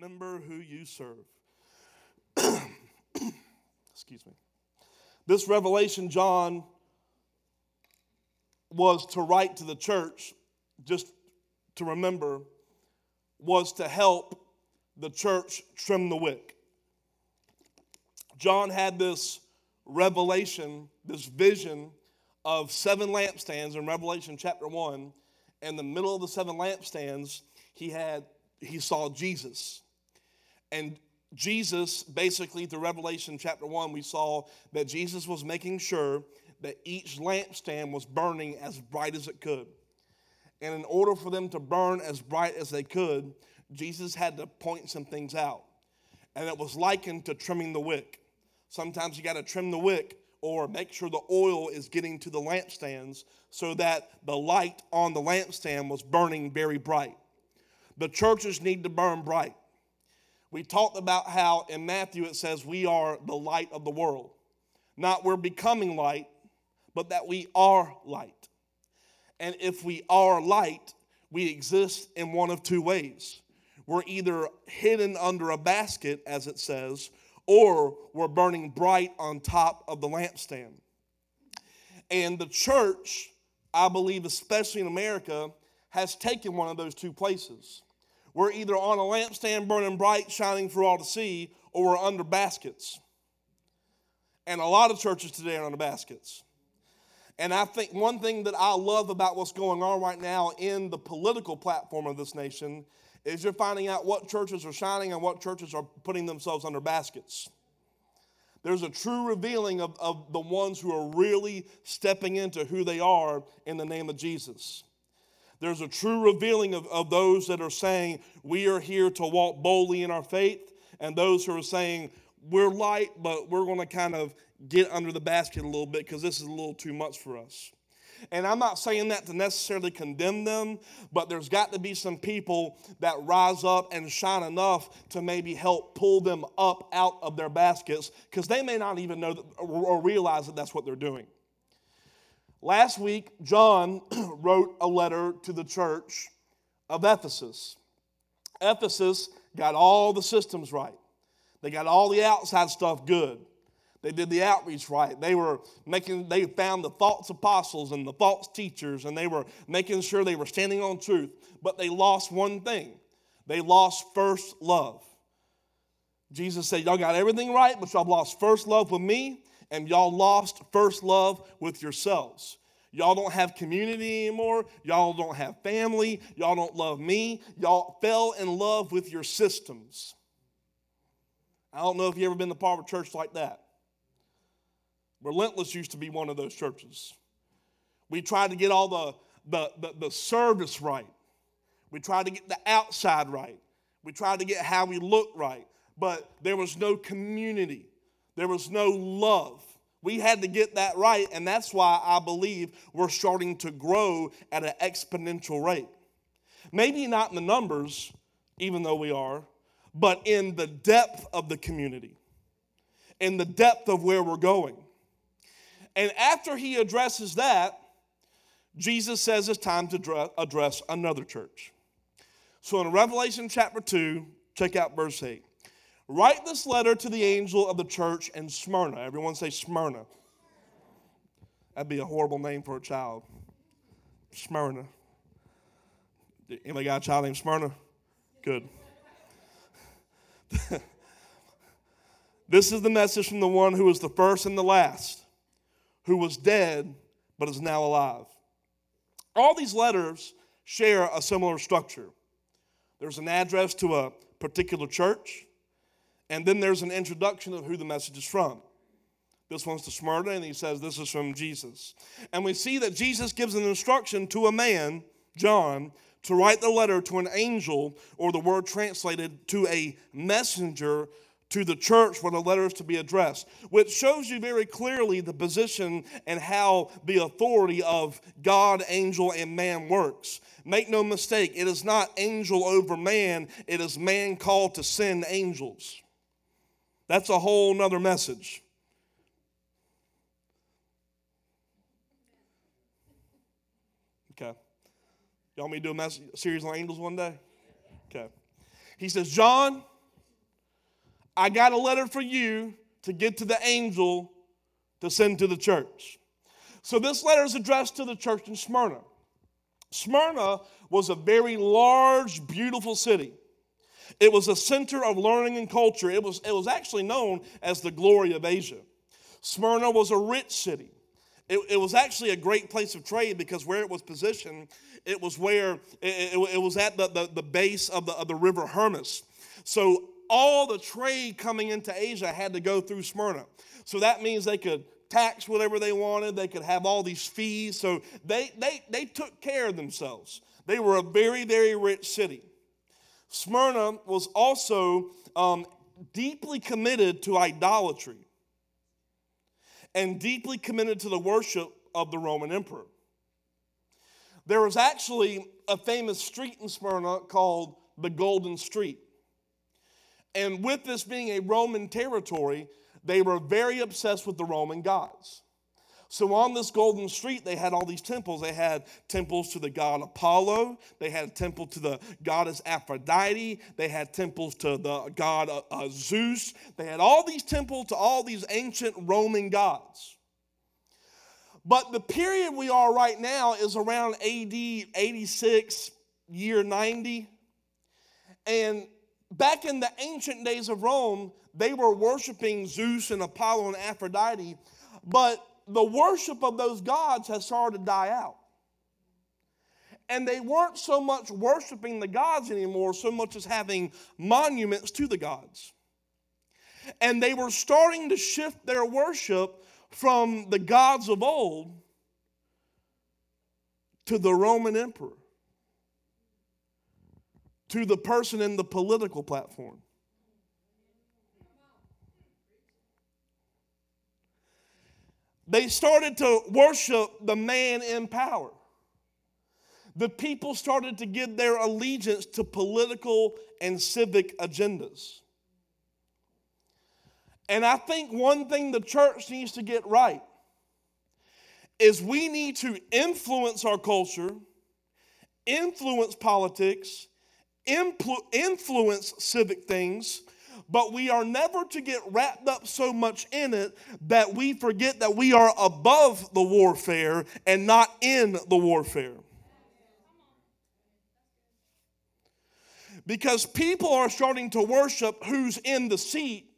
Remember who you serve. Excuse me. This revelation, John was to write to the church, just to remember, was to help the church trim the wick. John had this revelation, this vision of seven lampstands in Revelation chapter 1. In the middle of the seven lampstands, he had he saw Jesus. And Jesus, basically, through Revelation chapter 1, we saw that Jesus was making sure that each lampstand was burning as bright as it could. And in order for them to burn as bright as they could, Jesus had to point some things out. And it was likened to trimming the wick. Sometimes you got to trim the wick or make sure the oil is getting to the lampstands so that the light on the lampstand was burning very bright. The churches need to burn bright. We talked about how in Matthew it says we are the light of the world. Not we're becoming light, but that we are light. And if we are light, we exist in one of two ways. We're either hidden under a basket, as it says, or we're burning bright on top of the lampstand. And the church, I believe, especially in America, has taken one of those two places. We're either on a lampstand burning bright, shining for all to see, or we're under baskets. And a lot of churches today are under baskets. And I think one thing that I love about what's going on right now in the political platform of this nation is you're finding out what churches are shining and what churches are putting themselves under baskets. There's a true revealing of, of the ones who are really stepping into who they are in the name of Jesus. There's a true revealing of, of those that are saying, We are here to walk boldly in our faith, and those who are saying, We're light, but we're going to kind of get under the basket a little bit because this is a little too much for us. And I'm not saying that to necessarily condemn them, but there's got to be some people that rise up and shine enough to maybe help pull them up out of their baskets because they may not even know that, or realize that that's what they're doing. Last week, John wrote a letter to the church of Ephesus. Ephesus got all the systems right, they got all the outside stuff good. They did the outreach right. They were making, they found the false apostles and the false teachers, and they were making sure they were standing on truth. But they lost one thing they lost first love. Jesus said, Y'all got everything right, but y'all lost first love with me, and y'all lost first love with yourselves. Y'all don't have community anymore. Y'all don't have family. Y'all don't love me. Y'all fell in love with your systems. I don't know if you've ever been to part of a church like that. Relentless used to be one of those churches. We tried to get all the, the, the, the service right. We tried to get the outside right. We tried to get how we look right. But there was no community, there was no love. We had to get that right, and that's why I believe we're starting to grow at an exponential rate. Maybe not in the numbers, even though we are, but in the depth of the community, in the depth of where we're going. And after he addresses that, Jesus says it's time to address another church. So in Revelation chapter 2, check out verse 8. Write this letter to the angel of the church in Smyrna. Everyone say Smyrna. That'd be a horrible name for a child. Smyrna. Anybody got a child named Smyrna? Good. this is the message from the one who was the first and the last who was dead but is now alive. All these letters share a similar structure. There's an address to a particular church, and then there's an introduction of who the message is from. This one's to Smyrna, and he says this is from Jesus. And we see that Jesus gives an instruction to a man, John, to write the letter to an angel, or the word translated to a messenger to the church where the letter is to be addressed, which shows you very clearly the position and how the authority of God, angel, and man works. Make no mistake, it is not angel over man, it is man called to send angels. That's a whole nother message. Okay. Y'all me to do a series on angels one day? Okay. He says, John, I got a letter for you to get to the angel to send to the church. So this letter is addressed to the church in Smyrna. Smyrna was a very large, beautiful city. It was a center of learning and culture. It was, it was actually known as the glory of Asia. Smyrna was a rich city. It, it was actually a great place of trade because where it was positioned, it was where it, it, it was at the, the, the base of the, of the river Hermus. So all the trade coming into Asia had to go through Smyrna. So that means they could tax whatever they wanted, they could have all these fees. So they, they, they took care of themselves. They were a very, very rich city. Smyrna was also um, deeply committed to idolatry and deeply committed to the worship of the Roman emperor. There was actually a famous street in Smyrna called the Golden Street. And with this being a Roman territory, they were very obsessed with the Roman gods. So on this golden street, they had all these temples. They had temples to the god Apollo. They had a temple to the goddess Aphrodite. They had temples to the god uh, uh, Zeus. They had all these temples to all these ancient Roman gods. But the period we are right now is around AD 86, year 90. And back in the ancient days of Rome, they were worshiping Zeus and Apollo and Aphrodite. But the worship of those gods has started to die out. And they weren't so much worshiping the gods anymore, so much as having monuments to the gods. And they were starting to shift their worship from the gods of old to the Roman emperor, to the person in the political platform. They started to worship the man in power. The people started to give their allegiance to political and civic agendas. And I think one thing the church needs to get right is we need to influence our culture, influence politics, influence civic things, but we are never to get wrapped up so much in it that we forget that we are above the warfare and not in the warfare. Because people are starting to worship who's in the seat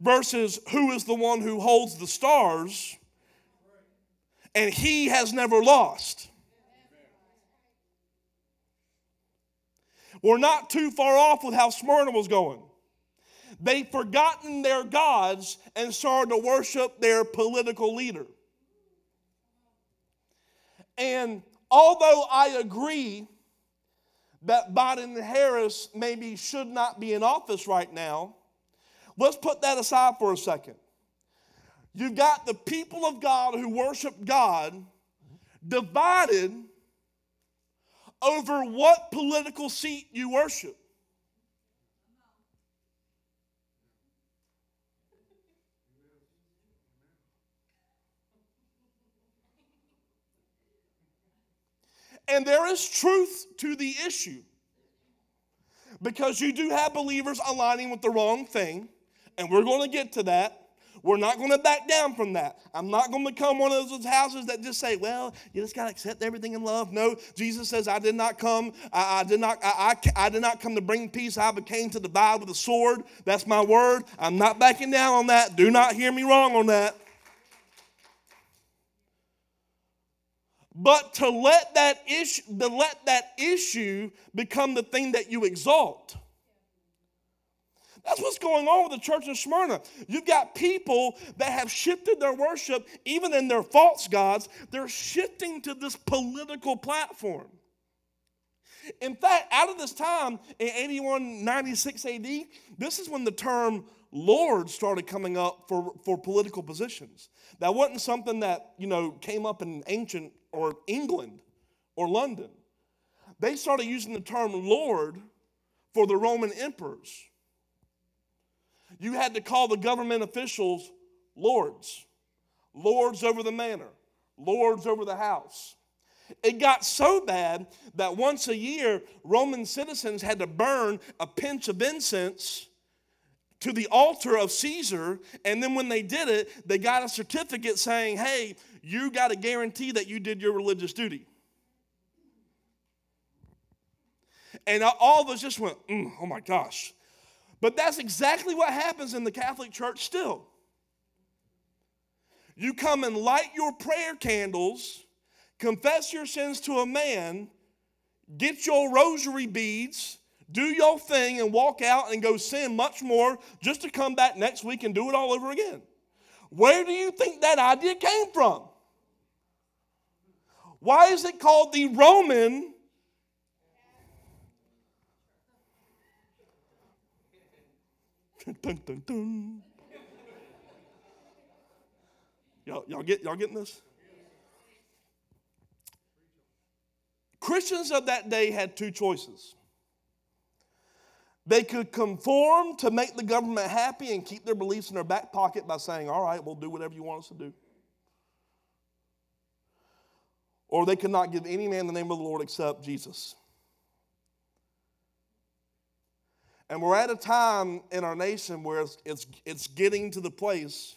versus who is the one who holds the stars, and he has never lost. We're not too far off with how Smyrna was going. They'd forgotten their gods and started to worship their political leader. And although I agree that Biden and Harris maybe should not be in office right now, let's put that aside for a second. You've got the people of God who worship God divided over what political seat you worship. And there is truth to the issue. Because you do have believers aligning with the wrong thing, and we're going to get to that. We're not going to back down from that. I'm not going to become one of those houses that just say, well, you just got to accept everything in love. No, Jesus says, I did not come, I, I did not, I, I, I, did not come to bring peace. I came to divide with a sword. That's my word. I'm not backing down on that. Do not hear me wrong on that. But to let that issue to let that issue become the thing that you exalt that's what's going on with the church in Smyrna. You've got people that have shifted their worship, even in their false gods, they're shifting to this political platform. In fact, out of this time in 81, 96 AD, this is when the term Lord started coming up for, for political positions. That wasn't something that, you know, came up in ancient or England or London. They started using the term Lord for the Roman emperors. You had to call the government officials lords, lords over the manor, lords over the house. It got so bad that once a year, Roman citizens had to burn a pinch of incense to the altar of Caesar. And then when they did it, they got a certificate saying, hey, you got to guarantee that you did your religious duty. And all of us just went, mm, oh my gosh. But that's exactly what happens in the Catholic Church still. You come and light your prayer candles, confess your sins to a man, get your rosary beads, do your thing, and walk out and go sin much more just to come back next week and do it all over again. Where do you think that idea came from? Why is it called the Roman dun, dun, dun. Y'all, y'all, get, y'all getting this? Christians of that day had two choices. They could conform to make the government happy and keep their beliefs in their back pocket by saying, All right, we'll do whatever you want us to do. Or they could not give any man the name of the Lord except Jesus. And we're at a time in our nation where it's, it's, it's getting to the place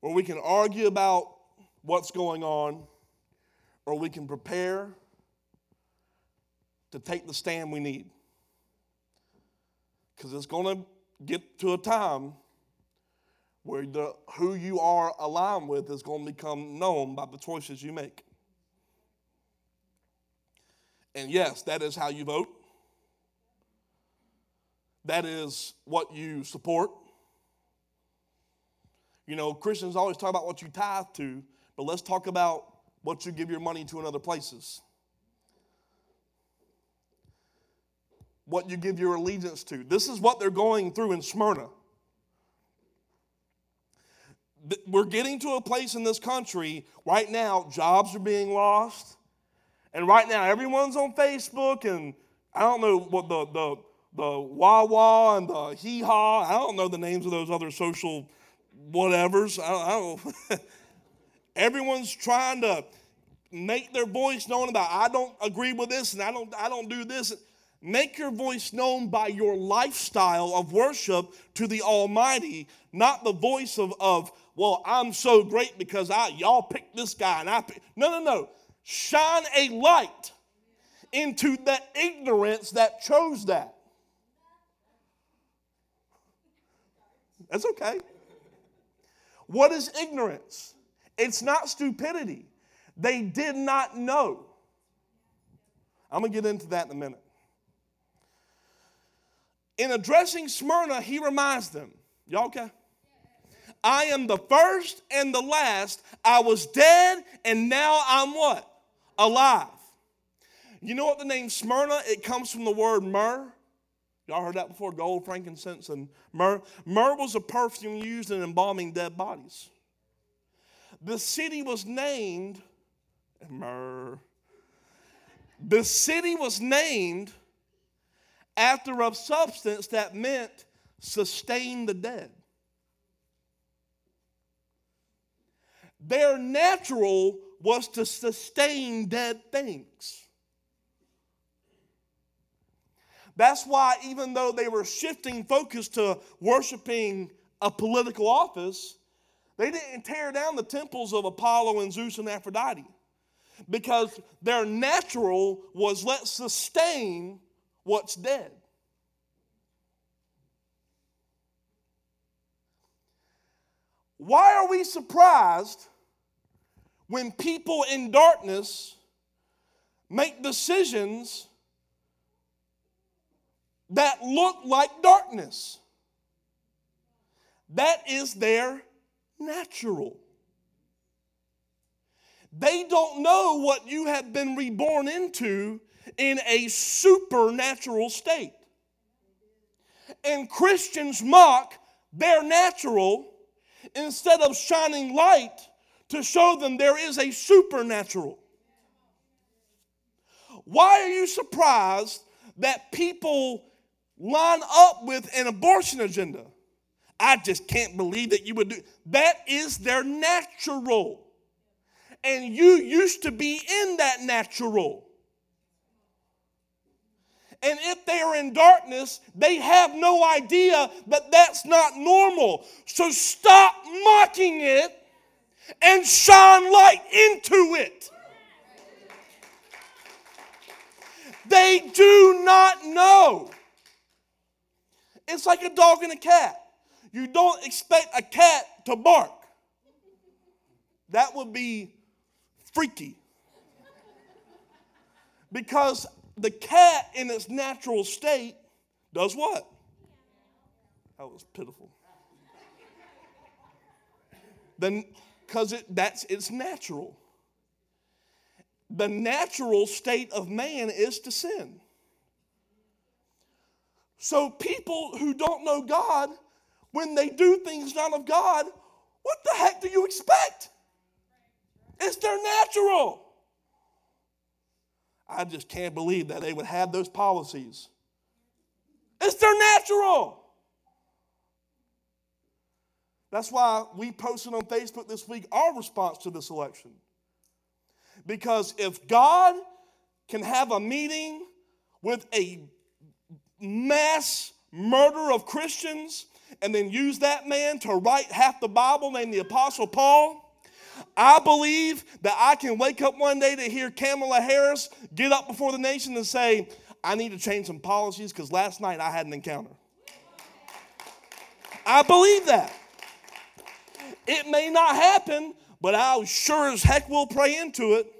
where we can argue about what's going on or we can prepare to take the stand we need. Because it's going to get to a time where the, who you are aligned with is going to become known by the choices you make. And yes, that is how you vote. That is what you support. You know, Christians always talk about what you tithe to, but let's talk about what you give your money to in other places. What you give your allegiance to. This is what they're going through in Smyrna. We're getting to a place in this country right now, jobs are being lost. And right now, everyone's on Facebook, and I don't know what the, the the Wawa and the Hee Haw. I don't know the names of those other social whatevers. I don't, I don't Everyone's trying to make their voice known about I don't agree with this and I don't I don't do this. Make your voice known by your lifestyle of worship to the Almighty, not the voice of, of well, I'm so great because I y'all picked this guy and I no no no. Shine a light into the ignorance that chose that. That's okay. What is ignorance? It's not stupidity. They did not know. I'm going to get into that in a minute. In addressing Smyrna, he reminds them, y'all okay? I am the first and the last. I was dead and now I'm what? Alive. You know what the name Smyrna? It comes from the word myrrh. Y'all heard that before? Gold, frankincense, and myrrh. Myrrh was a perfume used in embalming dead bodies. The city was named myrrh. The city was named after a substance that meant sustain the dead. Their natural was to sustain dead things. That's why, even though they were shifting focus to worshiping a political office, they didn't tear down the temples of Apollo and Zeus and Aphrodite because their natural was let's sustain what's dead. Why are we surprised when people in darkness make decisions that look like darkness. That is their natural. They don't know what you have been reborn into in a supernatural state. And Christians mock their natural instead of shining light to show them there is a supernatural. Why are you surprised that people line up with an abortion agenda. I just can't believe that you would do that is their natural. and you used to be in that natural. And if they are in darkness, they have no idea that that's not normal. So stop mocking it and shine light into it. They do not know. It's like a dog and a cat. You don't expect a cat to bark. That would be freaky. Because the cat in its natural state does what? That was pitiful. Then, because it, that's its natural. The natural state of man is to sin. So, people who don't know God, when they do things not of God, what the heck do you expect? It's their natural. I just can't believe that they would have those policies. It's their natural. That's why we posted on Facebook this week our response to this election. Because if God can have a meeting with a mass murder of Christians and then use that man to write half the Bible named the Apostle Paul, I believe that I can wake up one day to hear Kamala Harris get up before the nation and say, I need to change some policies because last night I had an encounter. I believe that. It may not happen, but I sure as heck will pray into it.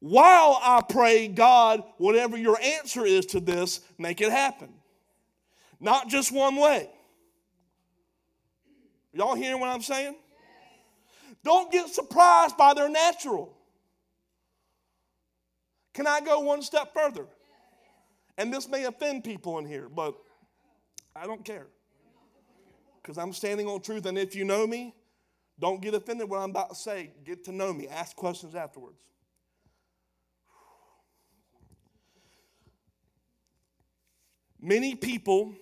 While I pray, God, whatever your answer is to this, make it happen. Not just one way. Y'all hearing what I'm saying? Don't get surprised by their natural. Can I go one step further? And this may offend people in here, but I don't care. Because I'm standing on truth, and if you know me, don't get offended what I'm about to say. Get to know me. Ask questions afterwards. Many people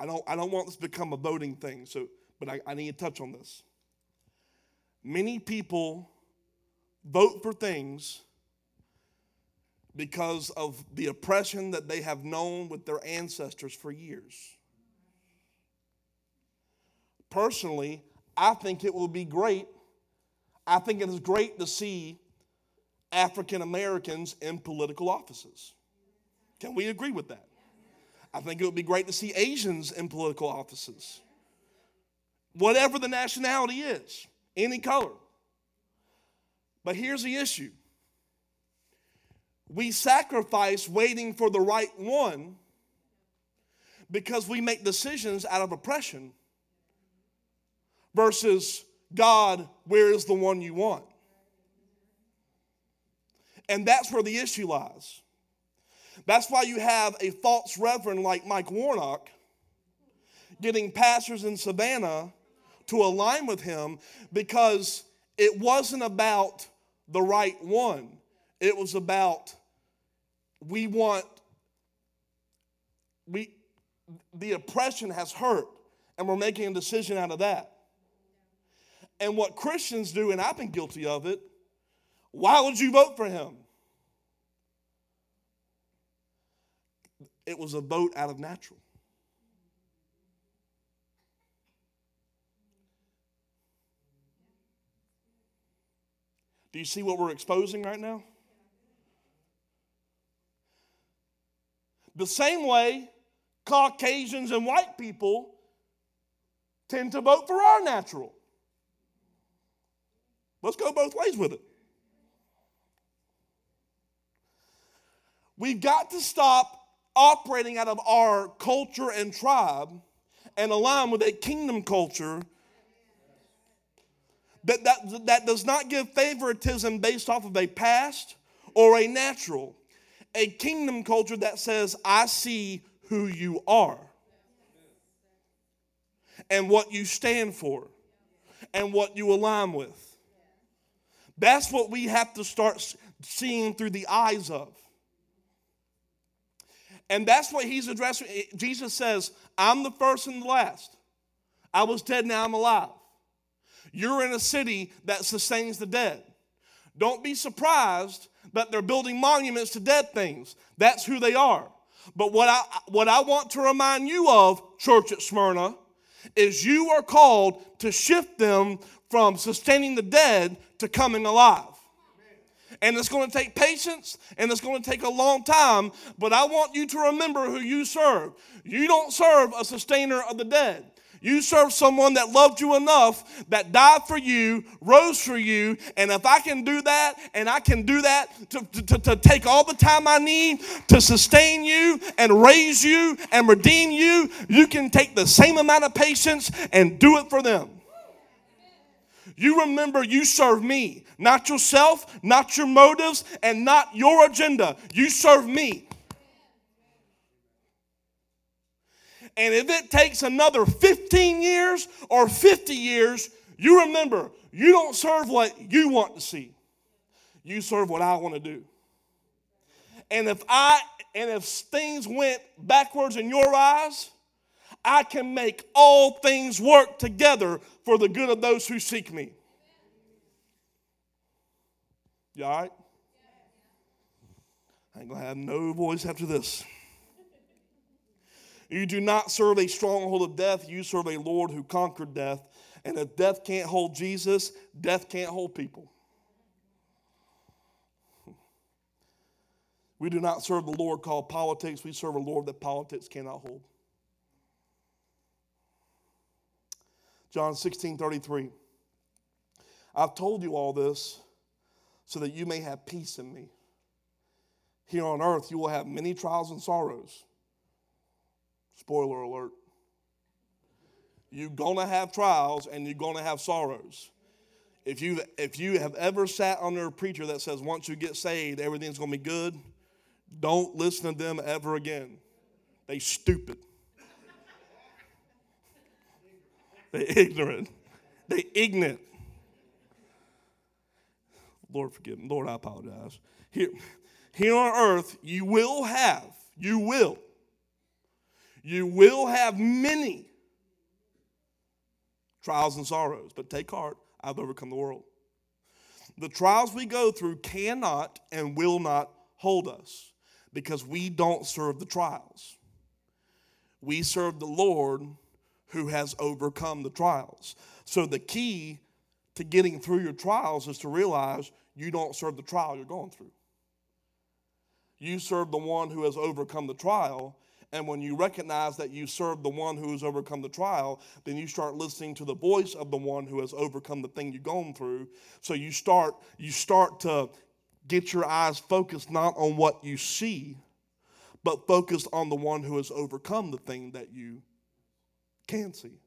I don't, I don't want this to become a voting thing, so, but I, I need to touch on this. Many people vote for things because of the oppression that they have known with their ancestors for years. Personally, I think it will be great. I think it is great to see African Americans in political offices. Can we agree with that? I think it would be great to see Asians in political offices. Whatever the nationality is, any color. But here's the issue we sacrifice waiting for the right one because we make decisions out of oppression versus God, where is the one you want? And that's where the issue lies. That's why you have a false reverend like Mike Warnock getting pastors in Savannah to align with him because it wasn't about the right one. It was about we want we the oppression has hurt and we're making a decision out of that. And what Christians do, and I've been guilty of it, why would you vote for him? It was a vote out of natural. Do you see what we're exposing right now? The same way Caucasians and white people tend to vote for our natural. Let's go both ways with it. We've got to stop operating out of our culture and tribe and align with a kingdom culture that, that, that does not give favoritism based off of a past or a natural. A kingdom culture that says, I see who you are and what you stand for and what you align with. That's what we have to start seeing through the eyes of. And that's what he's addressing. Jesus says, I'm the first and the last. I was dead, now I'm alive. You're in a city that sustains the dead. Don't be surprised that they're building monuments to dead things. That's who they are. But what I, what I want to remind you of, church at Smyrna, is you are called to shift them from sustaining the dead to coming alive. And it's going to take patience and it's going to take a long time, but I want you to remember who you serve. You don't serve a sustainer of the dead. You serve someone that loved you enough, that died for you, rose for you, and if I can do that, and I can do that to, to, to take all the time I need to sustain you and raise you and redeem you, you can take the same amount of patience and do it for them. You remember you serve me, not yourself, not your motives, and not your agenda. You serve me. And if it takes another 15 years or 50 years, you remember you don't serve what you want to see. You serve what I want to do. And if I and if things went backwards in your eyes, I can make all things work together for the good of those who seek me. You all right? I ain't gonna have no voice after this. You do not serve a stronghold of death, you serve a Lord who conquered death. And if death can't hold Jesus, death can't hold people. We do not serve the Lord called politics, we serve a Lord that politics cannot hold. John 16 33. I've told you all this so that you may have peace in me. Here on earth, you will have many trials and sorrows. Spoiler alert. You're going to have trials and you're going to have sorrows. If you, if you have ever sat under a preacher that says once you get saved, everything's going to be good, don't listen to them ever again. They stupid. they ignorant. They ignorant. Lord forgive me. Lord, I apologize. Here, here on earth, you will have, you will you will have many trials and sorrows, but take heart, I've overcome the world. The trials we go through cannot and will not hold us because we don't serve the trials. We serve the Lord who has overcome the trials. So the key to getting through your trials is to realize you don't serve the trial you're going through. You serve the one who has overcome the trial, and when you recognize that you serve the one who has overcome the trial, then you start listening to the voice of the one who has overcome the thing you're going through. So you start, you start to get your eyes focused not on what you see, but focused on the one who has overcome the thing that you can see.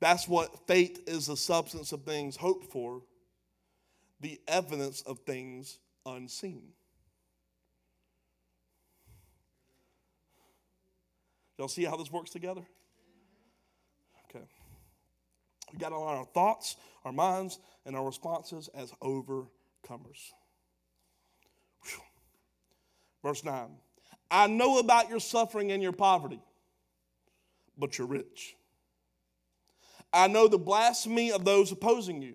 That's what faith is the substance of things hoped for, the evidence of things unseen. Y'all see how this works together? Okay. We got on our thoughts, our minds, and our responses as overcomers. Whew. Verse 9 I know about your suffering and your poverty, but you're rich. I know the blasphemy of those opposing you.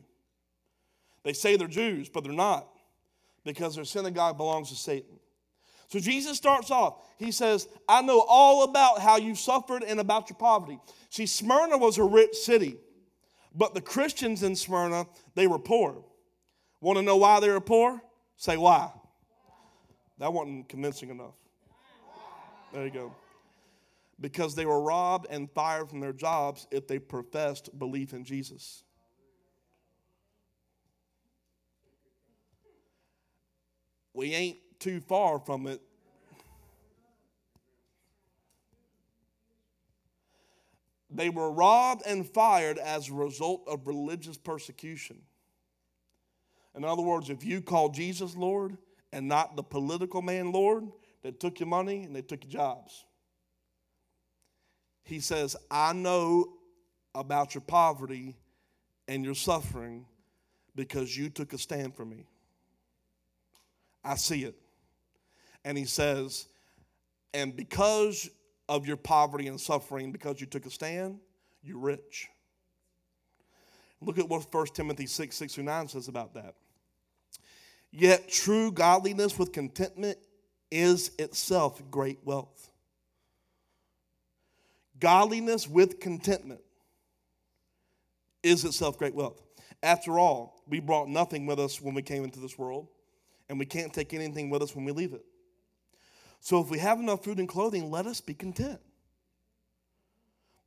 They say they're Jews, but they're not, because their synagogue belongs to Satan. So Jesus starts off. He says, I know all about how you suffered and about your poverty. See, Smyrna was a rich city, but the Christians in Smyrna, they were poor. Want to know why they were poor? Say why. That wasn't convincing enough. There you go. Because they were robbed and fired from their jobs if they professed belief in Jesus. We ain't too far from it. They were robbed and fired as a result of religious persecution. In other words, if you call Jesus Lord and not the political man Lord that took your money and they took your jobs, he says, I know about your poverty and your suffering because you took a stand for me. I see it. And he says, and because of your poverty and suffering, because you took a stand, you're rich. Look at what 1 Timothy 6, 6 through 9 says about that. Yet true godliness with contentment is itself great wealth. Godliness with contentment is itself great wealth. After all, we brought nothing with us when we came into this world, and we can't take anything with us when we leave it. So if we have enough food and clothing, let us be content.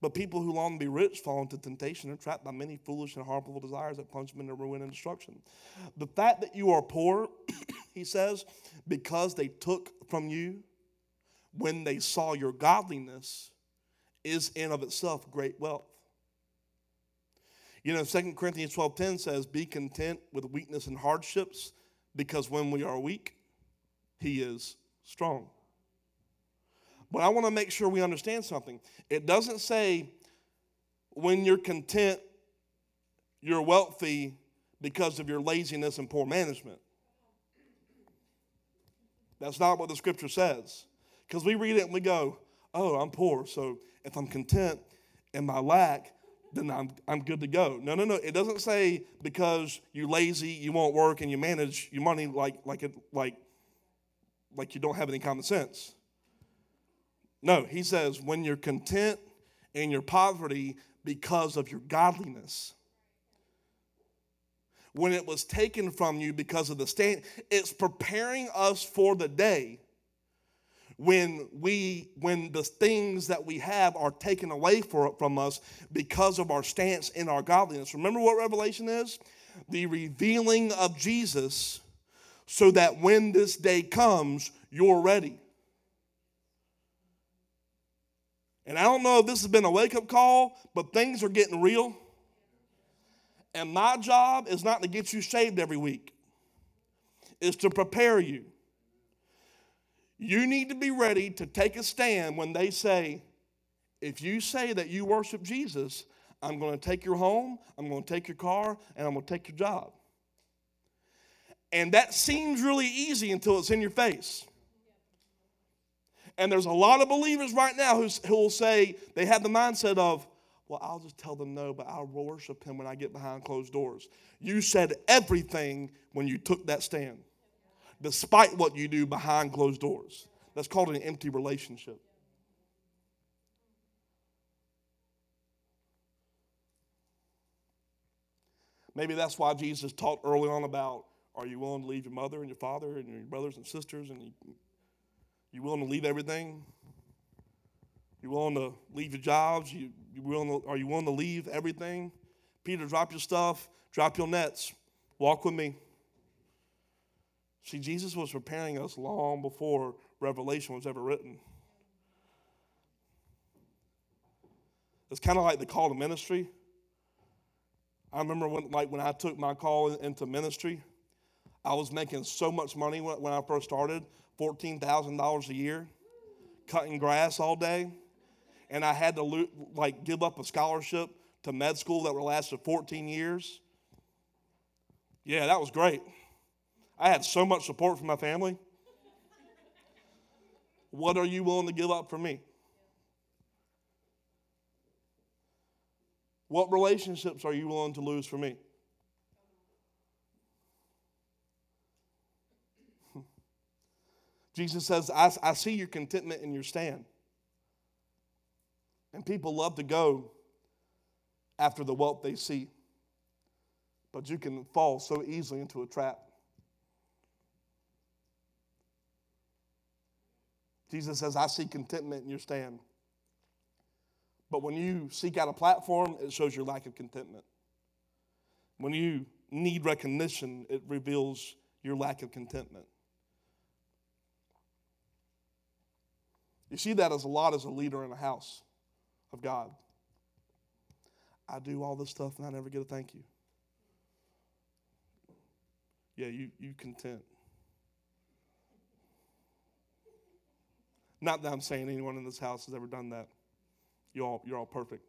But people who long to be rich fall into temptation and are trapped by many foolish and harmful desires that plunge them into ruin and destruction. The fact that you are poor, he says, because they took from you when they saw your godliness, is in of itself great wealth. You know, 2 Corinthians 12:10 says, Be content with weakness and hardships, because when we are weak, he is strong. But I want to make sure we understand something. It doesn't say when you're content, you're wealthy because of your laziness and poor management. That's not what the scripture says. Because we read it and we go, oh, I'm poor, so if I'm content in my lack, then I'm, I'm good to go. No, no, no. It doesn't say because you're lazy, you won't work, and you manage your money like, like, it, like, like you don't have any common sense. No, he says, when you're content in your poverty because of your godliness. When it was taken from you because of the stand, it's preparing us for the day when we when the things that we have are taken away for, from us because of our stance in our godliness. Remember what revelation is? The revealing of Jesus so that when this day comes, you're ready. And I don't know if this has been a wake up call, but things are getting real. And my job is not to get you saved every week, it's to prepare you. You need to be ready to take a stand when they say, if you say that you worship Jesus, I'm going to take your home, I'm going to take your car, and I'm going to take your job. And that seems really easy until it's in your face. And there's a lot of believers right now who will say they have the mindset of, well, I'll just tell them no, but I'll worship him when I get behind closed doors. You said everything when you took that stand, despite what you do behind closed doors. That's called an empty relationship. Maybe that's why Jesus talked early on about are you willing to leave your mother and your father and your brothers and sisters and you willing to leave everything? You willing to leave your jobs? You, you willing to, are you willing to leave everything? Peter, drop your stuff, drop your nets, walk with me. See, Jesus was preparing us long before Revelation was ever written. It's kind of like the call to ministry. I remember when, like, when I took my call into ministry, I was making so much money when, I first started. $14,000 a year, cutting grass all day. And I had to like give up a scholarship to med school that would last for 14 years. Yeah, that was great. I had so much support from my family. What are you willing to give up for me? What relationships are you willing to lose for me? Jesus says, I, I see your contentment in your stand. And people love to go after the wealth they see. But you can fall so easily into a trap. Jesus says, I see contentment in your stand. But when you seek out a platform, it shows your lack of contentment. When you need recognition, it reveals your lack of contentment. You see that as a lot as a leader in a house of God. I do all this stuff and I never get a thank you. Yeah, you, you content. Not that I'm saying anyone in this house has ever done that. You all, you're all perfect.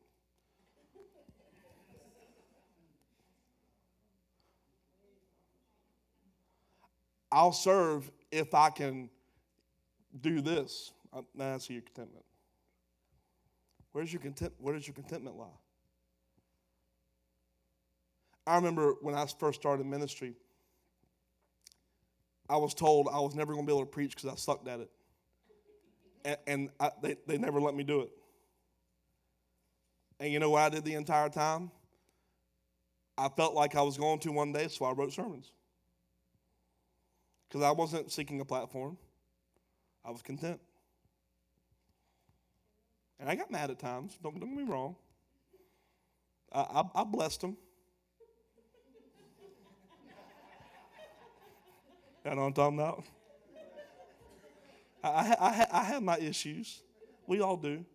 I'll serve if I can do this. Now I see your contentment. Where's your content? Where does your contentment lie? I remember when I first started ministry, I was told I was never going to be able to preach because I sucked at it. And, and I, they, they never let me do it. And you know what I did the entire time? I felt like I was going to one day, so I wrote sermons. Because I wasn't seeking a platform, I was content. And I got mad at times, don't, don't get me wrong. I, I, I blessed them. You know what I'm talking about? I, I, I, I have my issues. We all do.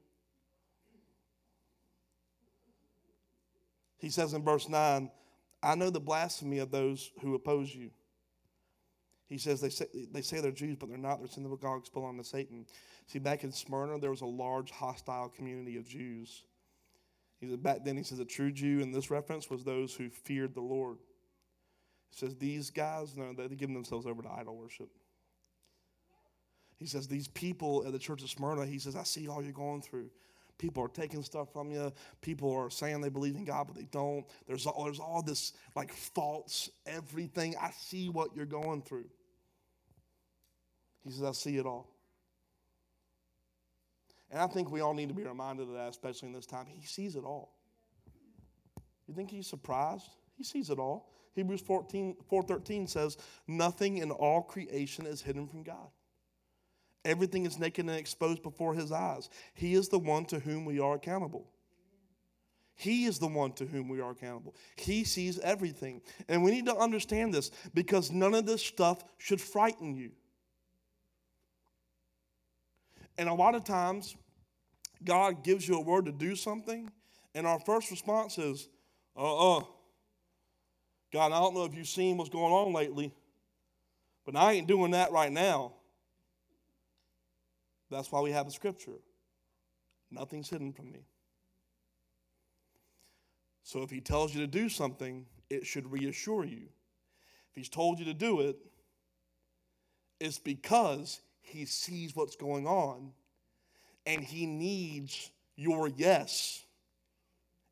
He says in verse 9, I know the blasphemy of those who oppose you. He says they say, they say they're Jews, but they're not. They're synagogues belong to Satan. See, back in Smyrna, there was a large hostile community of Jews. He said back then, he says a true Jew in this reference was those who feared the Lord. He says these guys, no, they're giving themselves over to idol worship. He says these people at the church of Smyrna, he says, I see all you're going through. People are taking stuff from you. People are saying they believe in God, but they don't. There's all, there's all this like false everything. I see what you're going through. He says, I see it all. And I think we all need to be reminded of that, especially in this time. He sees it all. You think he's surprised? He sees it all. Hebrews 14, 4.13 says, Nothing in all creation is hidden from God. Everything is naked and exposed before his eyes. He is the one to whom we are accountable. He is the one to whom we are accountable. He sees everything. And we need to understand this because none of this stuff should frighten you. And a lot of times, God gives you a word to do something, and our first response is, uh uh God, I don't know if you've seen what's going on lately, but I ain't doing that right now. That's why we have the scripture. Nothing's hidden from me. So if he tells you to do something, it should reassure you. If he's told you to do it, it's because he sees what's going on and he needs your yes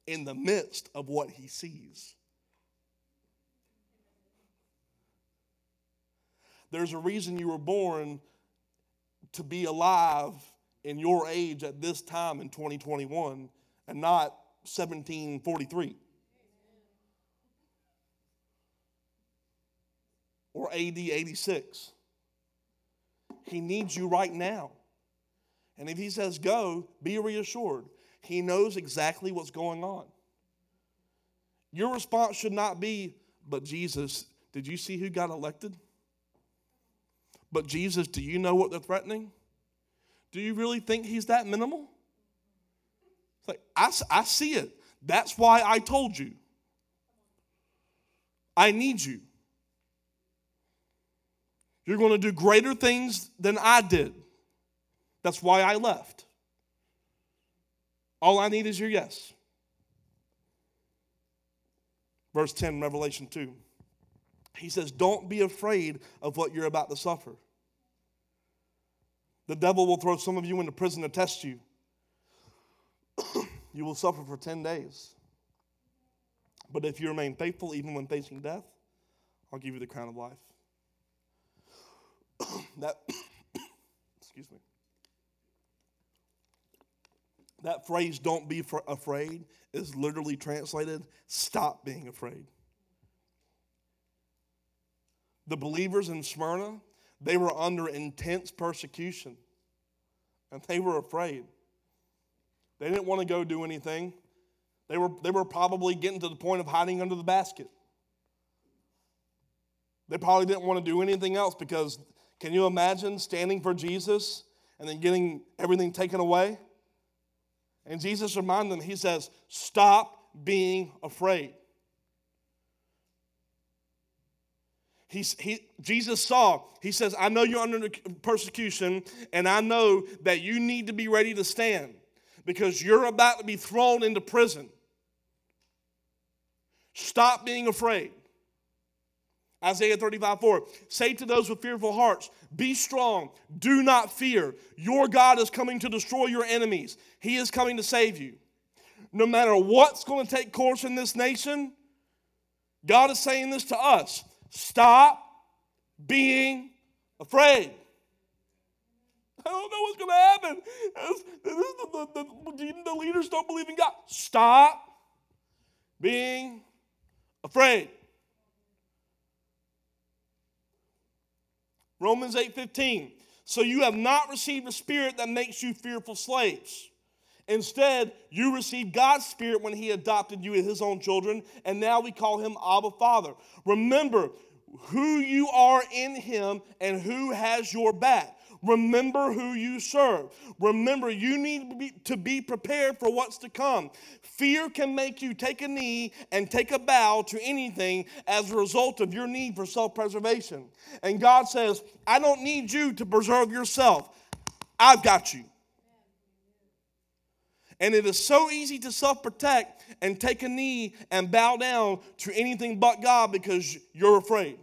in the midst of what he sees. There's a reason you were born to be alive in your age at this time in 2021 and not 1743 or AD 86. He needs you right now. And if he says go, be reassured. He knows exactly what's going on. Your response should not be, but Jesus, did you see who got elected? But Jesus, do you know what they're threatening? Do you really think he's that minimal? It's like, I, I see it. That's why I told you. I need you. You're going to do greater things than I did. That's why I left. All I need is your yes. Verse 10, Revelation 2. He says, Don't be afraid of what you're about to suffer. The devil will throw some of you into prison to test you. you will suffer for 10 days. But if you remain faithful, even when facing death, I'll give you the crown of life. that, excuse me. That phrase, don't be afraid, is literally translated, stop being afraid. The believers in Smyrna, they were under intense persecution and they were afraid. They didn't want to go do anything. They were, they were probably getting to the point of hiding under the basket. They probably didn't want to do anything else because can you imagine standing for Jesus and then getting everything taken away? And Jesus reminded them, He says, Stop being afraid. He's, he, Jesus saw, he says, I know you're under persecution, and I know that you need to be ready to stand because you're about to be thrown into prison. Stop being afraid. Isaiah 35, 4. Say to those with fearful hearts, Be strong, do not fear. Your God is coming to destroy your enemies, He is coming to save you. No matter what's going to take course in this nation, God is saying this to us stop being afraid. I don't know what's going to happen. The, the, the, the, leaders don't believe in God. Stop being afraid. Romans 8:15. So you have not received a spirit that makes you fearful slaves. Instead, you received God's spirit when he adopted you as his own children, and now we call him Abba Father. Remember who you are in him and who has your back. Remember who you serve. Remember, you need to be, to be, prepared for what's to come. Fear can make you take a knee and take a bow to anything as a result of your need for self preservation. And God says, I don't need you to preserve yourself, I've got you. And it is so easy to self protect and take a knee and bow down to anything but God because you're afraid.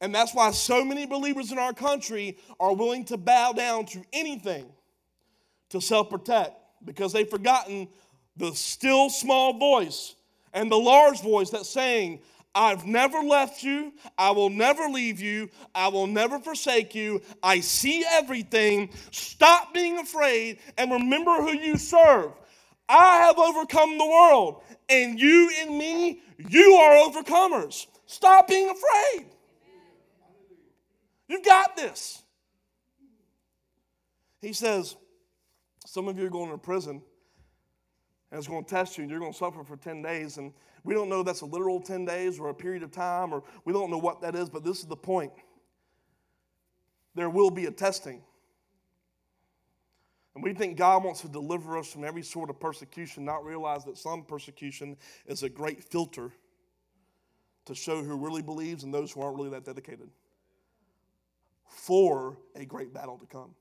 And that's why so many believers in our country are willing to bow down to anything to self protect because they've forgotten the still small voice and the large voice that's saying, I've never left you. I will never leave you. I will never forsake you. I see everything. Stop being afraid and remember who you serve. I have overcome the world, and you and me, you are overcomers. Stop being afraid. You've got this. He says, Some of you are going to prison, and it's going to test you, and you're going to suffer for 10 days. And we don't know that's a literal 10 days or a period of time, or we don't know what that is, but this is the point. There will be a testing. And we think God wants to deliver us from every sort of persecution, not realize that some persecution is a great filter to show who really believes and those who aren't really that dedicated for a great battle to come.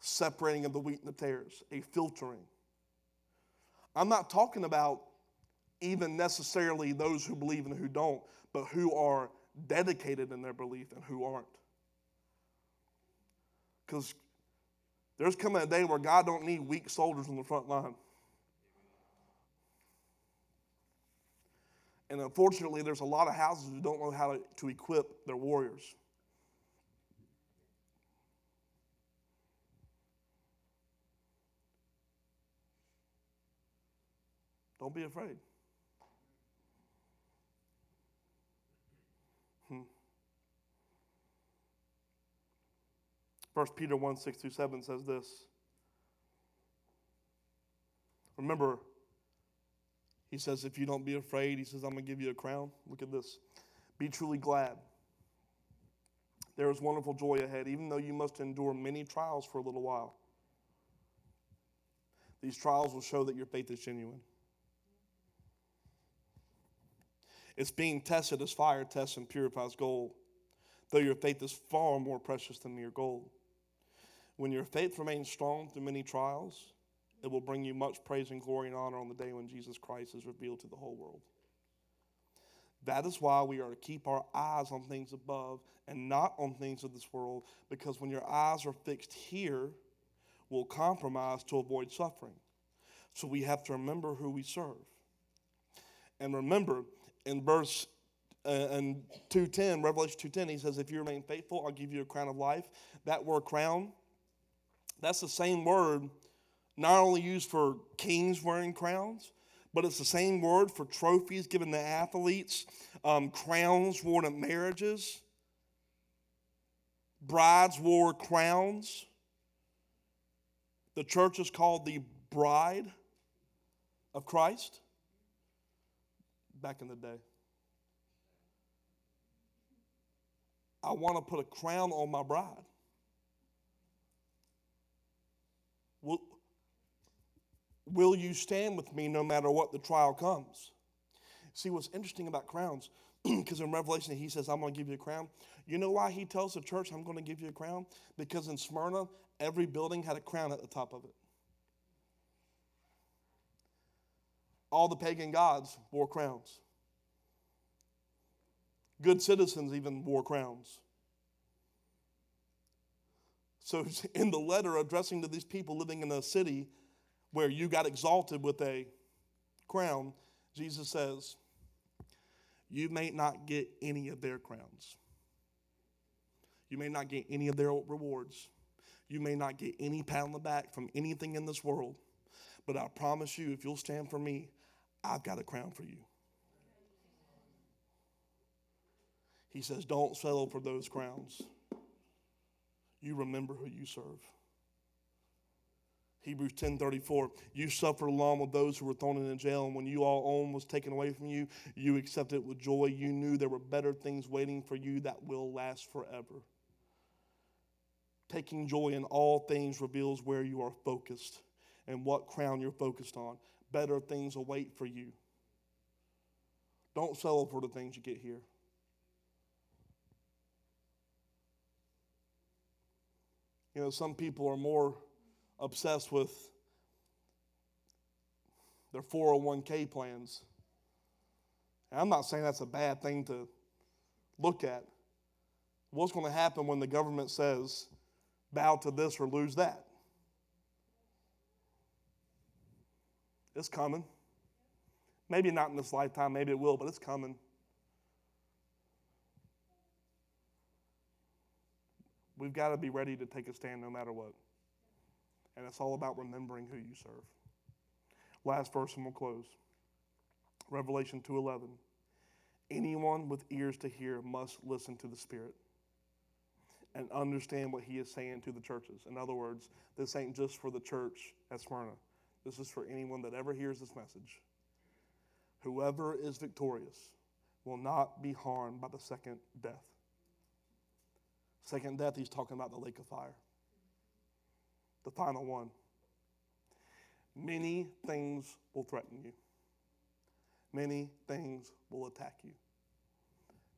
Separating of the wheat and the tares, a filtering. I'm not talking about even necessarily those who believe and who don't, but who are dedicated in their belief and who aren't. Because there's coming a day where God don't need weak soldiers on the front line. And unfortunately, there's a lot of houses who don't know how to, to equip their warriors. Don't be afraid. Hmm. 1 Peter 1 6 through 7 says this. Remember, he says, If you don't be afraid, he says, I'm going to give you a crown. Look at this. Be truly glad. There is wonderful joy ahead, even though you must endure many trials for a little while. These trials will show that your faith is genuine. It's being tested as fire tests and purifies gold, though your faith is far more precious than your gold. When your faith remains strong through many trials, it will bring you much praise and glory and honor on the day when Jesus Christ is revealed to the whole world. That is why we are to keep our eyes on things above and not on things of this world, because when your eyes are fixed here, we'll compromise to avoid suffering. So we have to remember who we serve. And remember, in verse uh, in 210, Revelation 210, he says, If you remain faithful, I'll give you a crown of life. That word crown, that's the same word not only used for kings wearing crowns, but it's the same word for trophies given to athletes, um, crowns worn at marriages. Brides wore crowns. The church is called the bride of Christ back in the day. I want to put a crown on my bride. Will you stand with me no matter what the trial comes? See, what's interesting about crowns, because in Revelation he says, I'm going to give you a crown. You know why he tells the church, I'm going to give you a crown? Because in Smyrna, every building had a crown at the top of it. All the pagan gods wore crowns. Good citizens even wore crowns. So, in the letter addressing to these people living in a city where you got exalted with a crown, Jesus says, You may not get any of their crowns. You may not get any of their rewards. You may not get any pat on the back from anything in this world. But I promise you, if you'll stand for me, I've got a crown for you. He says, Don't settle for those crowns. You remember who you serve. Hebrews 10:34 You suffered along with those who were thrown into jail and when you all own was taken away from you you accepted it with joy. You knew there were better things waiting for you that will last forever. Taking joy in all things reveals where you are focused and what crown you're focused on. Better things await for you. Don't settle for the things you get here. You know, some people are more obsessed with their 401k plans. And I'm not saying that's a bad thing to look at. What's going to happen when the government says, bow to this or lose that? It's coming. Maybe not in this lifetime, maybe it will, but it's coming. We've got to be ready to take a stand no matter what. And it's all about remembering who you serve. Last verse and we'll close. Revelation 2:11. Anyone with ears to hear must listen to the Spirit and understand what he is saying to the churches. In other words, this ain't just for the church at Smyrna. This is for anyone that ever hears this message. Whoever is victorious will not be harmed by the second death. Second death, he's talking about the lake of fire. The final one. Many things will threaten you. Many things will attack you.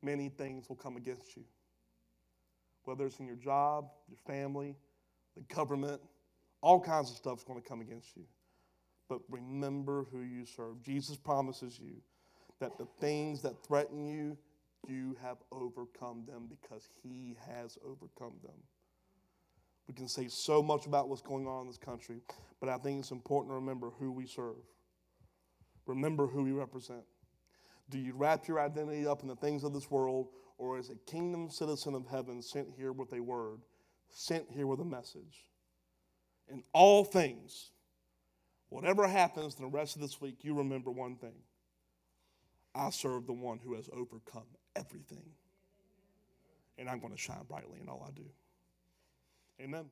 Many things will come against you. Whether it's in your job, your family, the government, all kinds of stuff is going to come against you. But remember who you serve. Jesus promises you that the things that threaten you, you have overcome them because he has overcome them. We can say so much about what's going on in this country, but I think it's important to remember who we serve. Remember who we represent. Do you wrap your identity up in the things of this world, or as a kingdom citizen of heaven sent here with a word, sent here with a message? In all things, whatever happens in the rest of this week, you remember one thing I serve the one who has overcome everything. And I'm going to shine brightly in all I do. Amen.